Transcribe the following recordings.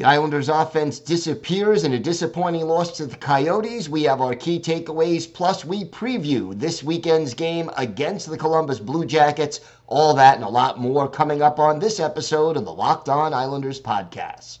The Islanders offense disappears in a disappointing loss to the Coyotes. We have our key takeaways, plus we preview this weekend's game against the Columbus Blue Jackets. All that and a lot more coming up on this episode of the Locked On Islanders podcast.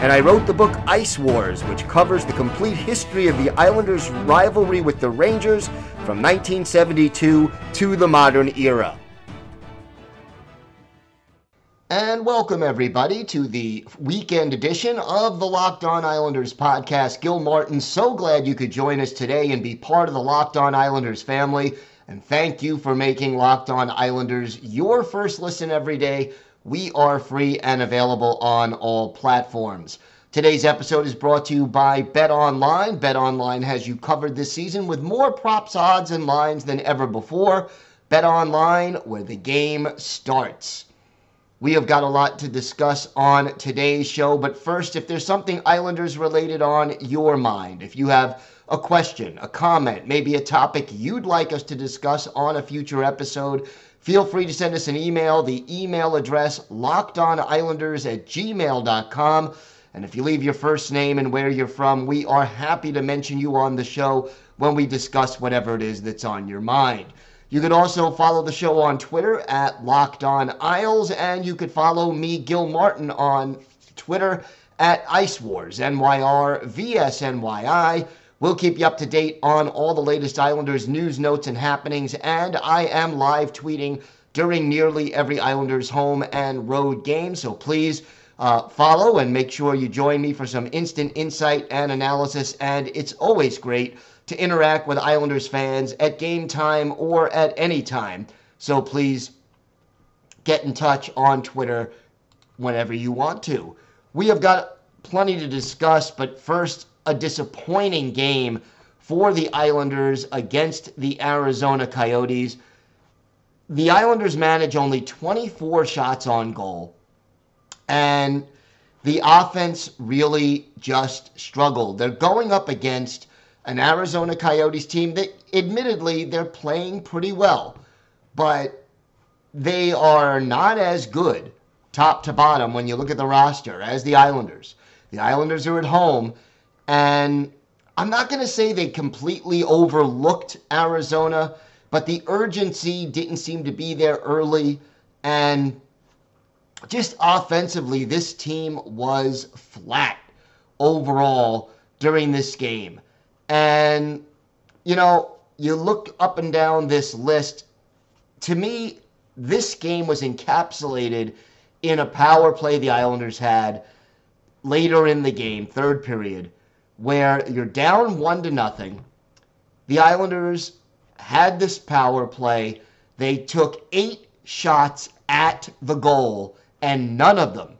and I wrote the book Ice Wars, which covers the complete history of the Islanders' rivalry with the Rangers from 1972 to the modern era. And welcome, everybody, to the weekend edition of the Locked On Islanders podcast. Gil Martin, so glad you could join us today and be part of the Locked On Islanders family. And thank you for making Locked On Islanders your first listen every day. We are free and available on all platforms. Today's episode is brought to you by Bet Online. Bet Online has you covered this season with more props, odds, and lines than ever before. Bet Online, where the game starts. We have got a lot to discuss on today's show, but first, if there's something Islanders related on your mind, if you have a question, a comment, maybe a topic you'd like us to discuss on a future episode, feel free to send us an email. The email address lockedonislanders at gmail.com. And if you leave your first name and where you're from, we are happy to mention you on the show when we discuss whatever it is that's on your mind. You can also follow the show on Twitter at Locked On Isles, and you could follow me, Gil Martin, on Twitter at Ice Wars, NYR, VSNYI. We'll keep you up to date on all the latest Islanders news, notes, and happenings, and I am live tweeting during nearly every Islanders home and road game, so please uh, follow and make sure you join me for some instant insight and analysis, and it's always great to interact with Islanders fans at game time or at any time. So please get in touch on Twitter whenever you want to. We have got plenty to discuss, but first, a disappointing game for the Islanders against the Arizona Coyotes. The Islanders manage only 24 shots on goal, and the offense really just struggled. They're going up against an Arizona Coyotes team that admittedly they're playing pretty well, but they are not as good top to bottom when you look at the roster as the Islanders. The Islanders are at home, and I'm not going to say they completely overlooked Arizona, but the urgency didn't seem to be there early. And just offensively, this team was flat overall during this game. And, you know, you look up and down this list. To me, this game was encapsulated in a power play the Islanders had later in the game, third period, where you're down one to nothing. The Islanders had this power play. They took eight shots at the goal, and none of them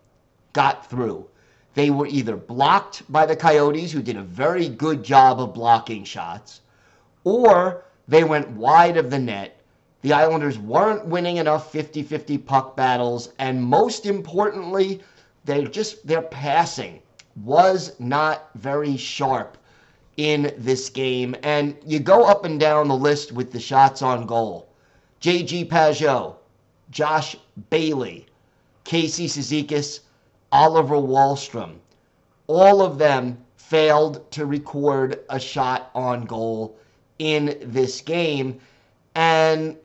got through. They were either blocked by the Coyotes, who did a very good job of blocking shots, or they went wide of the net. The Islanders weren't winning enough 50 50 puck battles, and most importantly, they're just, they're passing was not very sharp in this game. And you go up and down the list with the shots on goal. JG Pageau, Josh Bailey, Casey Cizikas, Oliver Wahlstrom. All of them failed to record a shot on goal in this game. And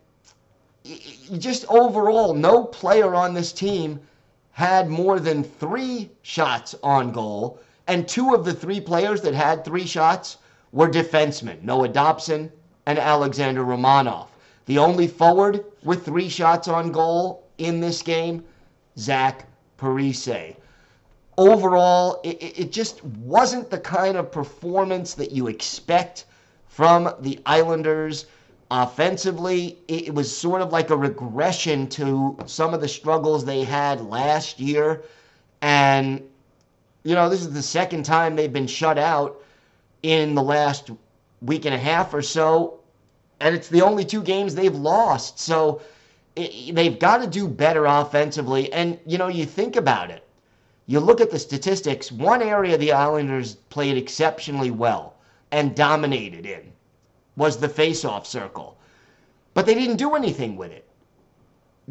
just overall, no player on this team had more than three shots on goal. And two of the three players that had three shots were defensemen Noah Dobson and Alexander Romanov. The only forward with three shots on goal in this game Zach Parise. Overall, it, it just wasn't the kind of performance that you expect from the Islanders. Offensively, it was sort of like a regression to some of the struggles they had last year. And, you know, this is the second time they've been shut out in the last week and a half or so. And it's the only two games they've lost. So it, they've got to do better offensively. And, you know, you think about it. You look at the statistics, one area the Islanders played exceptionally well and dominated in was the face-off circle. But they didn't do anything with it.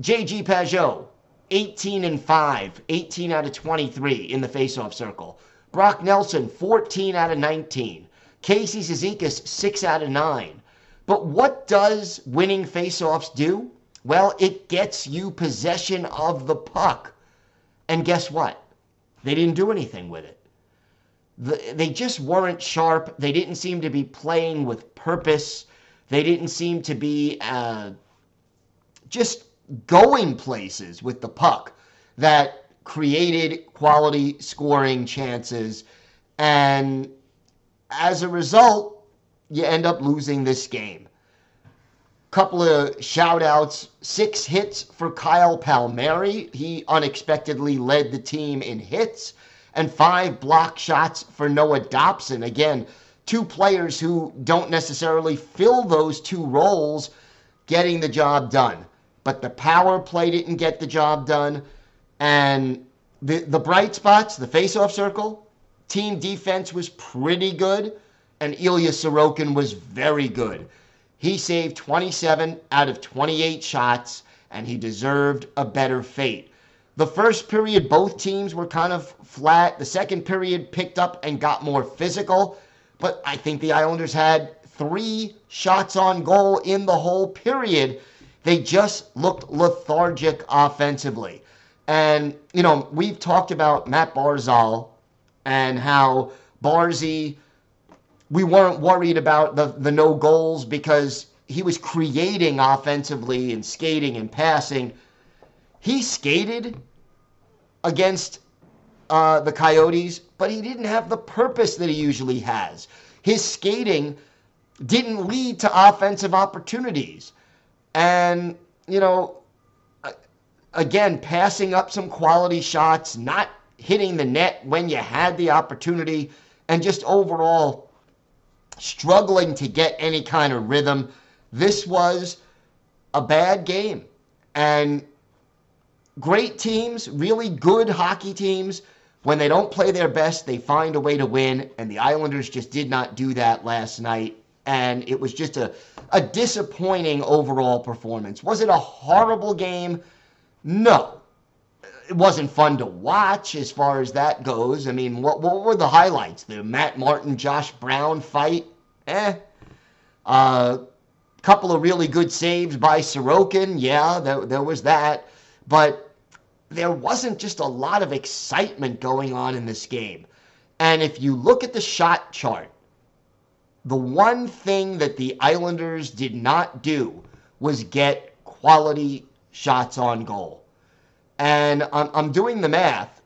JG Pageau, 18 and 5, 18 out of 23 in the face-off circle. Brock Nelson, 14 out of 19. Casey Cizikas, 6 out of 9. But what does winning face-offs do? Well, it gets you possession of the puck. And guess what? They didn't do anything with it. The, they just weren't sharp. They didn't seem to be playing with purpose. They didn't seem to be uh, just going places with the puck that created quality scoring chances. And as a result, you end up losing this game. Couple of shout outs, six hits for Kyle Palmieri. He unexpectedly led the team in hits, and five block shots for Noah Dobson. Again, two players who don't necessarily fill those two roles getting the job done. But the power play didn't get the job done. And the, the bright spots, the faceoff circle, team defense was pretty good, and Ilya Sorokin was very good. He saved 27 out of 28 shots, and he deserved a better fate. The first period, both teams were kind of flat. The second period picked up and got more physical, but I think the Islanders had three shots on goal in the whole period. They just looked lethargic offensively. And, you know, we've talked about Matt Barzal and how Barzy we weren't worried about the, the no goals because he was creating offensively and skating and passing. He skated against uh, the Coyotes, but he didn't have the purpose that he usually has. His skating didn't lead to offensive opportunities. And, you know, again, passing up some quality shots, not hitting the net when you had the opportunity, and just overall struggling to get any kind of rhythm. This was a bad game. And great teams, really good hockey teams, when they don't play their best, they find a way to win. And the Islanders just did not do that last night. And it was just a, a disappointing overall performance. Was it a horrible game? No. It wasn't fun to watch as far as that goes. I mean, what, what were the highlights? The Matt Martin, Josh Brown fight? eh. A uh, couple of really good saves by Sorokin. Yeah, there, there was that. But there wasn't just a lot of excitement going on in this game. And if you look at the shot chart, the one thing that the Islanders did not do was get quality shots on goal. And I'm, I'm doing the math.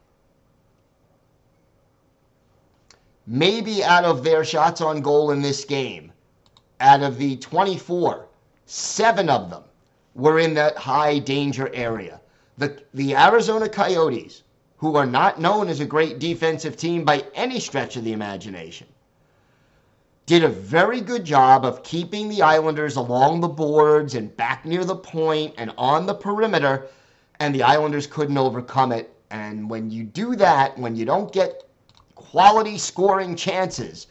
maybe out of their shots on goal in this game, out of the 24, seven of them were in that high danger area. The, the Arizona Coyotes, who are not known as a great defensive team by any stretch of the imagination, did a very good job of keeping the Islanders along the boards and back near the point and on the perimeter, and the Islanders couldn't overcome it. And when you do that, when you don't get quality scoring chances.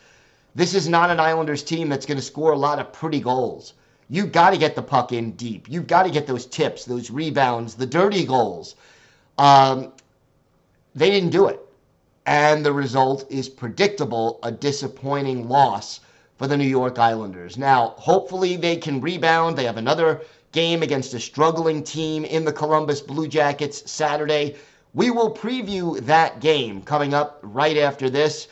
This is not an Islanders team that's going to score a lot of pretty goals. You've got to get the puck in deep. You've got to get those tips, those rebounds, the dirty goals. Um, they didn't do it. And the result is predictable a disappointing loss for the New York Islanders. Now, hopefully, they can rebound. They have another game against a struggling team in the Columbus Blue Jackets Saturday. We will preview that game coming up right after this.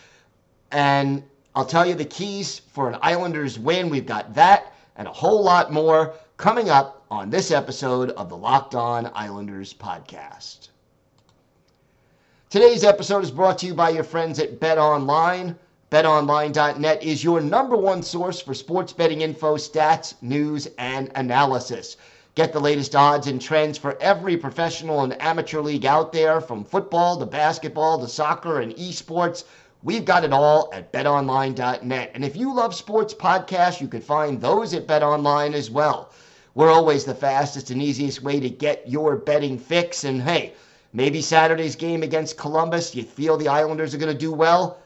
And I'll tell you the keys for an Islanders win. We've got that and a whole lot more coming up on this episode of the Locked On Islanders podcast. Today's episode is brought to you by your friends at Bet Online. BetOnline.net is your number one source for sports betting info, stats, news, and analysis. Get the latest odds and trends for every professional and amateur league out there, from football to basketball to soccer and esports. We've got it all at betonline.net. And if you love sports podcasts, you can find those at BetOnline as well. We're always the fastest and easiest way to get your betting fix. And hey, maybe Saturday's game against Columbus, you feel the Islanders are going to do well.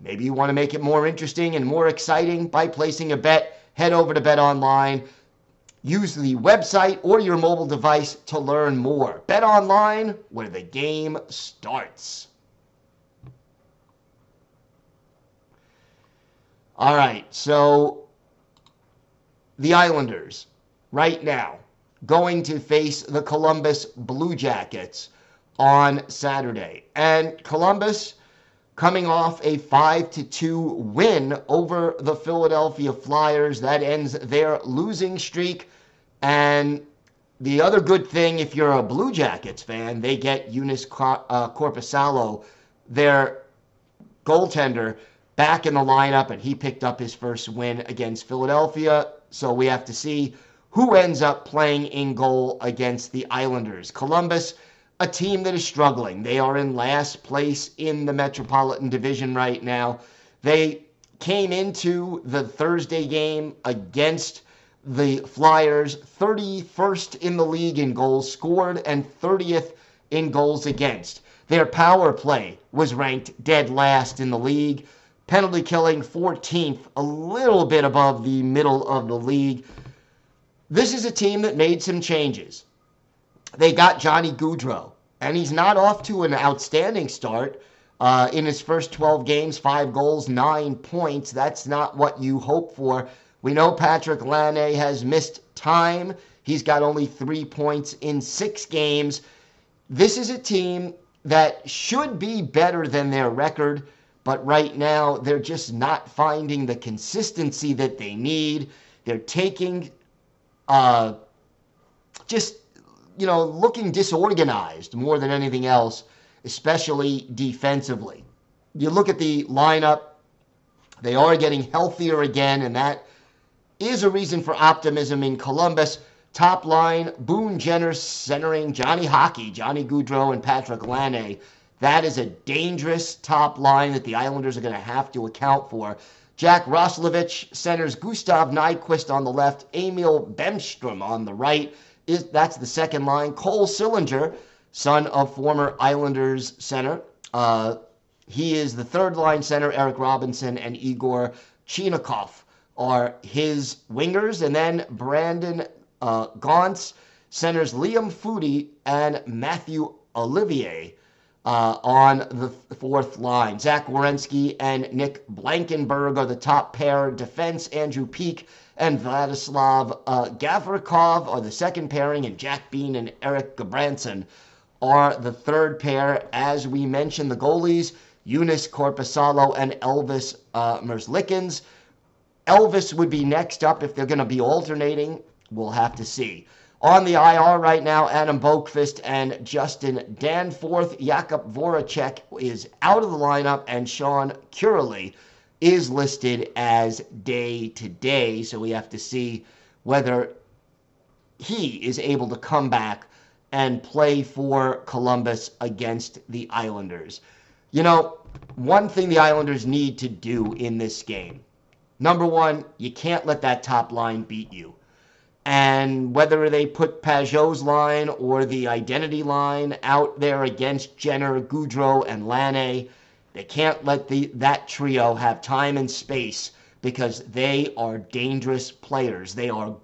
Maybe you want to make it more interesting and more exciting by placing a bet. Head over to BetOnline Use the website or your mobile device to learn more. Bet online where the game starts. All right, so the Islanders right now going to face the Columbus Blue Jackets on Saturday. And Columbus coming off a 5 to 2 win over the Philadelphia Flyers that ends their losing streak and the other good thing, if you're a Blue Jackets fan, they get Joonas uh, Korpisalo, their goaltender, back in the lineup, and he picked up his first win against Philadelphia. So we have to see who ends up playing in goal against the Islanders. Columbus, a team that is struggling. They are in last place in the Metropolitan Division right now. They came into the Thursday game against the Flyers 31st in the league in goals scored and 30th in goals against. Their power play was ranked dead last in the league. Penalty killing 14th, a little bit above the middle of the league. This is a team that made some changes. They got Johnny Gaudreau, and he's not off to an outstanding start. Uh, in his first 12 games, five goals, nine points. That's not what you hope for we know Patrick Laine has missed time. He's got only three points in six games. This is a team that should be better than their record, but right now they're just not finding the consistency that they need. They're taking, uh, just, you know, looking disorganized more than anything else, especially defensively. You look at the lineup, they are getting healthier again, and that is a reason for optimism in Columbus. Top line, Boone Jenner centering Johnny Hockey, Johnny Gaudreau, and Patrick Laine. That is a dangerous top line that the Islanders are going to have to account for. Jack Roslovic centers Gustav Nyquist on the left, Emil Bemstrom on the right. Is That's the second line. Cole Sillinger, son of former Islanders center. Uh, he is the third line center, Eric Robinson and Igor Chinakhov are his wingers, and then Brandon uh, Gaunce centers Liam Foudy and Matthew Olivier uh, on the fourth line. Zach Werenski and Nick Blankenburg are the top pair. Defense, Andrew Peeke and Vladislav uh, Gavrikov are the second pairing, and Jack Bean and Erik Gudbranson are the third pair. As we mentioned, the goalies, Joonas Korpisalo and Elvis uh, Merzlikins. Elvis would be next up if they're going to be alternating. We'll have to see. On the IR right now, Adam Boqvist and Justin Danforth. Jakub Voracek is out of the lineup, and Sean Kuraly is listed as day to day. So we have to see whether he is able to come back and play for Columbus against the Islanders. You know, one thing the Islanders need to do in this game Number one, you can't let that top line beat you. And whether they put Pageau's line or the identity line out there against Jenner, Gaudreau, and Laine, they can't let the, that trio have time and space because they are dangerous players. They are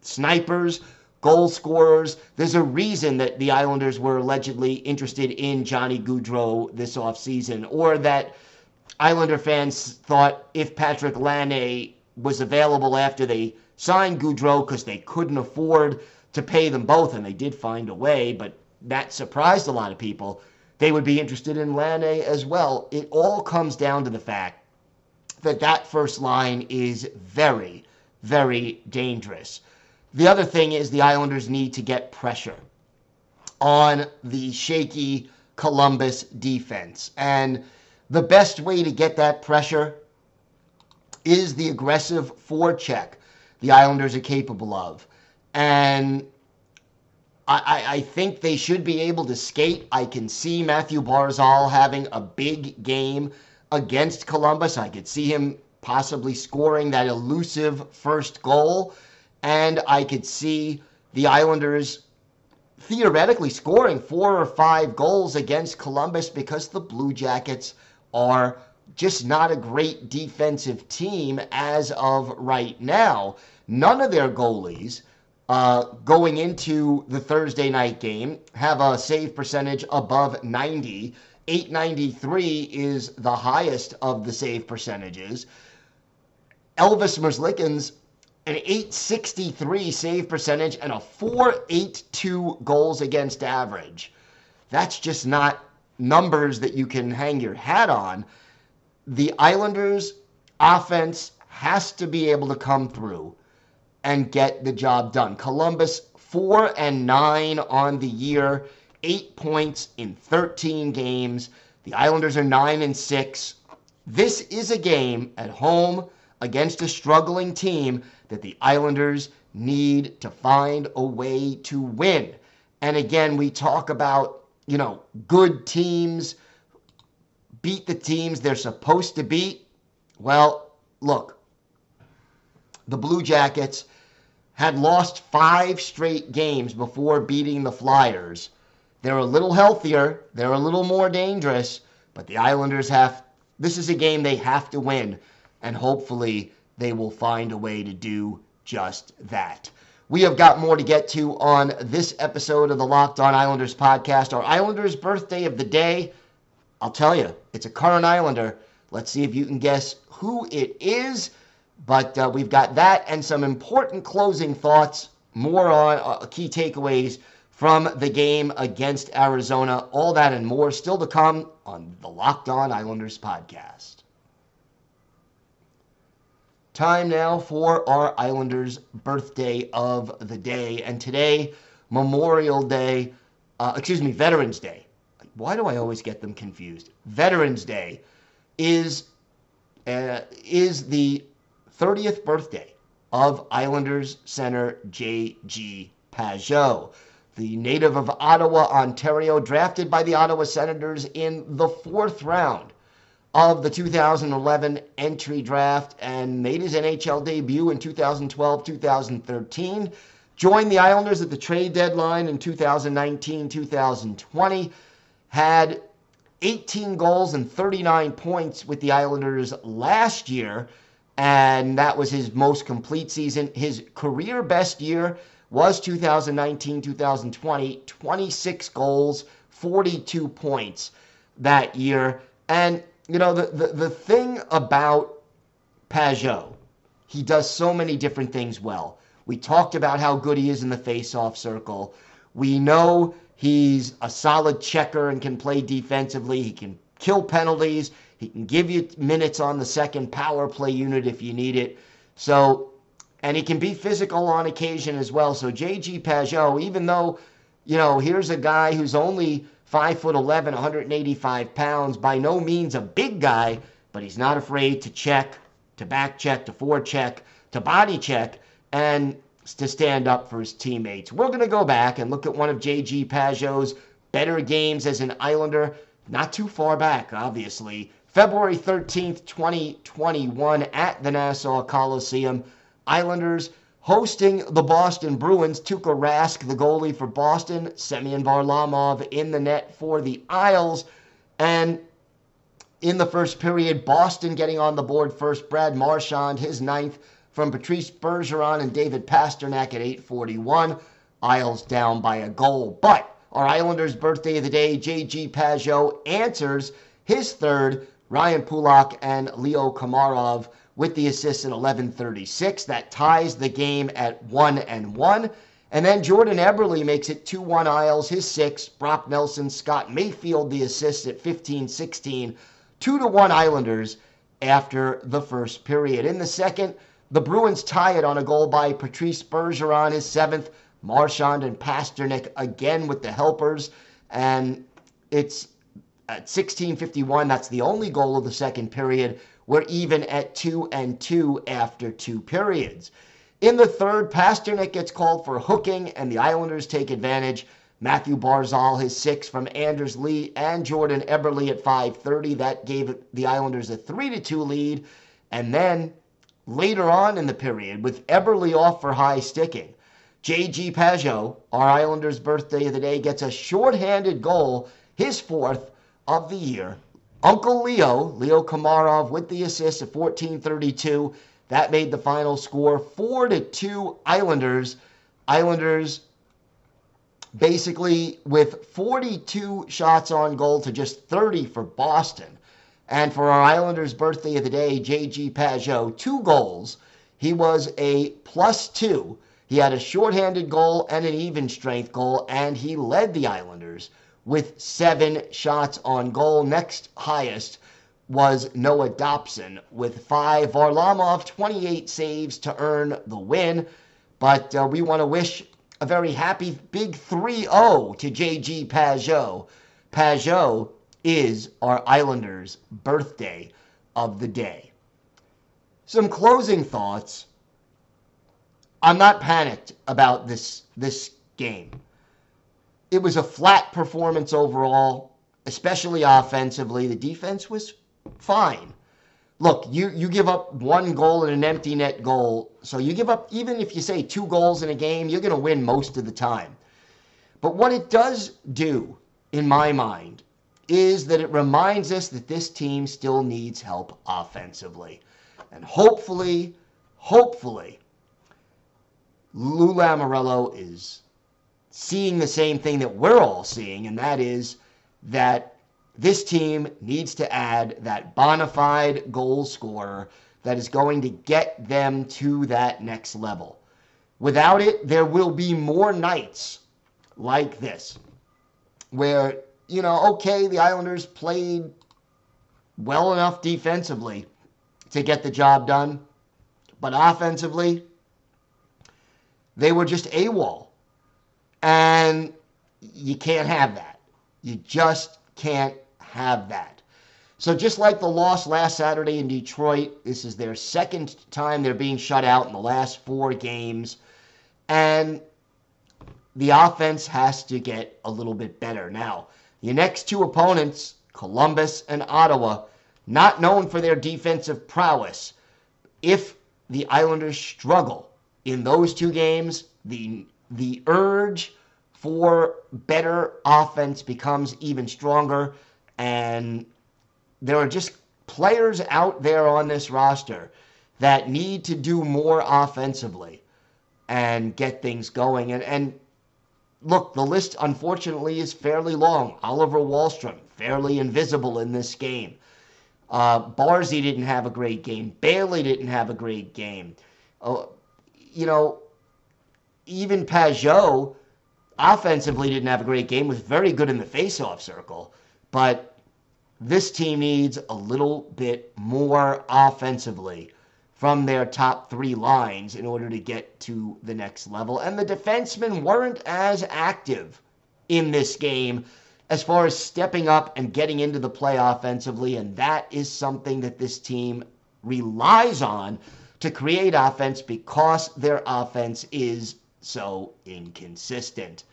snipers, goal scorers. There's a reason that the Islanders were allegedly interested in Johnny Gaudreau this offseason, or that Islander fans thought if Patrick Laine was available after they signed Gaudreau because they couldn't afford to pay them both, and they did find a way, but that surprised a lot of people. They would be interested in Laine as well. It all comes down to the fact that that first line is very, very dangerous. The other thing is the Islanders need to get pressure on the shaky Columbus defense. And the best way to get that pressure is the aggressive forecheck the Islanders are capable of. And I, I, think they should be able to skate. I can see Mathew Barzal having a big game against Columbus. I could see him possibly scoring that elusive first goal. And I could see the Islanders theoretically scoring four or five goals against Columbus because the Blue Jackets are just not a great defensive team as of right now. None of their goalies uh, going into the Thursday night game have a save percentage above 90. 893 is the highest of the save percentages. Elvis Merzlikins, an 863 save percentage and a 482 goals against average. That's just not numbers that you can hang your hat on. The Islanders' offense has to be able to come through and get the job done. Columbus, four and nine on the year, eight points in 13 games. The Islanders are nine and six. This is a game at home against a struggling team that the Islanders need to find a way to win. And again, we talk about, you know, good teams beat the teams they're supposed to beat. Well, look, the Blue Jackets had lost five straight games before beating the Flyers. They're a little healthier, they're a little more dangerous, but the Islanders have this is a game they have to win and hopefully they will find a way to do just that. We have got more to get to on this episode of the Locked On Islanders podcast. Our Islanders birthday of the day. I'll tell you, it's a current Islander. Let's see if you can guess who it is. But uh, we've got that and some important closing thoughts, more on uh, key takeaways from the game against Arizona. All that and more still to come on the Locked On Islanders podcast. Time now for our Islanders' birthday of the day. And today, Memorial Day, uh, excuse me, Veterans Day. Why do I always get them confused? Veterans Day is uh, is the 30th birthday of Islanders center J.G. Pageau, the native of Ottawa, Ontario, drafted by the Ottawa Senators in the fourth round of the 2011 entry draft and made his NHL debut in 2012 2013. Joined the Islanders at the trade deadline in 2019 2020. Had 18 goals and 39 points with the Islanders last year, and that was his most complete season. His career best year was 2019 2020, 26 goals, 42 points that year. And you know, the, the, the thing about Pageau, he does so many different things well. We talked about how good he is in the face-off circle. We know he's a solid checker and can play defensively. He can kill penalties. He can give you minutes on the second power play unit if you need it. So, and he can be physical on occasion as well. So JG Pageau, even though, you know, here's a guy who's only 5 foot 11, 185 pounds, by no means a big guy, but he's not afraid to check, to back check, to forward check, to body check, and to stand up for his teammates. We're going to go back and look at one of JG Pageau's better games as an Islander, not too far back, obviously. February 13th, 2021, at the Nassau Coliseum. Islanders hosting the Boston Bruins. Tuukka Rask, the goalie for Boston. Semyon Varlamov in the net for the Isles. And in the first period, Boston getting on the board first. Brad Marchand, his ninth from Patrice Bergeron and David Pastrnak at 841. Isles down by a goal. But our Islanders' birthday of the day, J.G. Pageau answers his third. Ryan Pulock and Leo Komarov with the assist at 11:36. That ties the game at one and one. And then Jordan Eberle makes it 2-1 Isles, his six. Brock Nelson, Scott Mayfield the assist at 15-16. 2-1 Islanders after the first period. In the second, the Bruins tie it on a goal by Patrice Bergeron, his seventh. Marchand and Pastrnak again with the helpers. And it's at 16:51. That's the only goal of the second period. We're even at two and two after two periods. In the third, Pastrnak gets called for hooking, and the Islanders take advantage. Mathew Barzal his six from Anders Lee and Jordan Eberle at 5:30. That gave the Islanders a three to two lead, and then later on in the period, with Eberle off for high sticking, J.G. Pageau, our Islanders' birthday of the day, gets a shorthanded goal, his fourth of the year. Uncle Leo, Leo Komarov, with the assist at 14:32. That made the final score 4 to 2 Islanders. Islanders basically with 42 shots on goal to just 30 for Boston. And for our Islanders' birthday of the day, JG Pageau, two goals. He was a plus two. He had a shorthanded goal and an even strength goal, and he led the Islanders with seven shots on goal. Next highest was Noah Dobson with five. Varlamov, 28 saves to earn the win. But uh, we want to wish a very happy big 3 0 to JG Pageau. Pageau is our Islanders' birthday of the day. Some closing thoughts. I'm not panicked about this this game. It was a flat performance overall, especially offensively. The defense was fine. Look, you, you give up one goal and an empty net goal. So you give up, even if you say two goals in a game, you're going to win most of the time. But what it does do, in my mind, is that it reminds us that this team still needs help offensively. And hopefully, hopefully, Lou Lamoriello is seeing the same thing that we're all seeing, and that is that this team needs to add that bona fide goal scorer that is going to get them to that next level. Without it, there will be more nights like this where, you know, okay, the Islanders played well enough defensively to get the job done, but offensively, they were just AWOL. And you can't have that. You just can't have that. So just like the loss last Saturday in Detroit, this is their second time they're being shut out in the last four games. And the offense has to get a little bit better. Now, your next two opponents, Columbus and Ottawa, not known for their defensive prowess. If the Islanders struggle in those two games, the the urge for better offense becomes even stronger. And there are just players out there on this roster that need to do more offensively and get things going. And, and look, the list unfortunately is fairly long. Oliver Wahlstrom, fairly invisible in this game. Uh, Barzy didn't have a great game. Bailey didn't have a great game. Uh, you know, even Pageau offensively didn't have a great game, was very good in the faceoff circle. But this team needs a little bit more offensively from their top three lines in order to get to the next level. And the defensemen weren't as active in this game as far as stepping up and getting into the play offensively. And that is something that this team relies on to create offense because their offense is so inconsistent.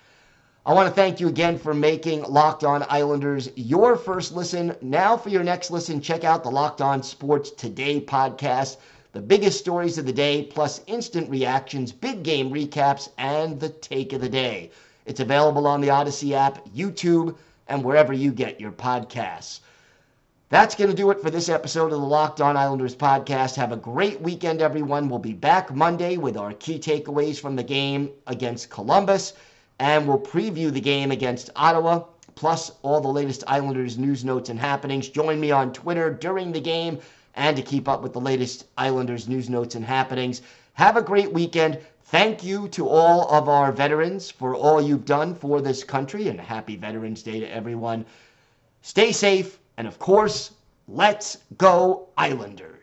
I want to thank you again for making Locked On Islanders your first listen. Now, for your next listen, check out the Locked On Sports Today podcast. The biggest stories of the day, plus instant reactions, big game recaps, and the take of the day. It's available on the Odyssey app, YouTube, and wherever you get your podcasts. That's going to do it for this episode of the Locked On Islanders podcast. Have a great weekend, everyone. We'll be back Monday with our key takeaways from the game against Columbus and we'll preview the game against Ottawa, plus all the latest Islanders news, notes, and happenings. Join me on Twitter during the game and to keep up with the latest Islanders news, notes, and happenings. Have a great weekend. Thank you to all of our veterans for all you've done for this country, and happy Veterans Day to everyone. Stay safe, and of course, let's go Islanders.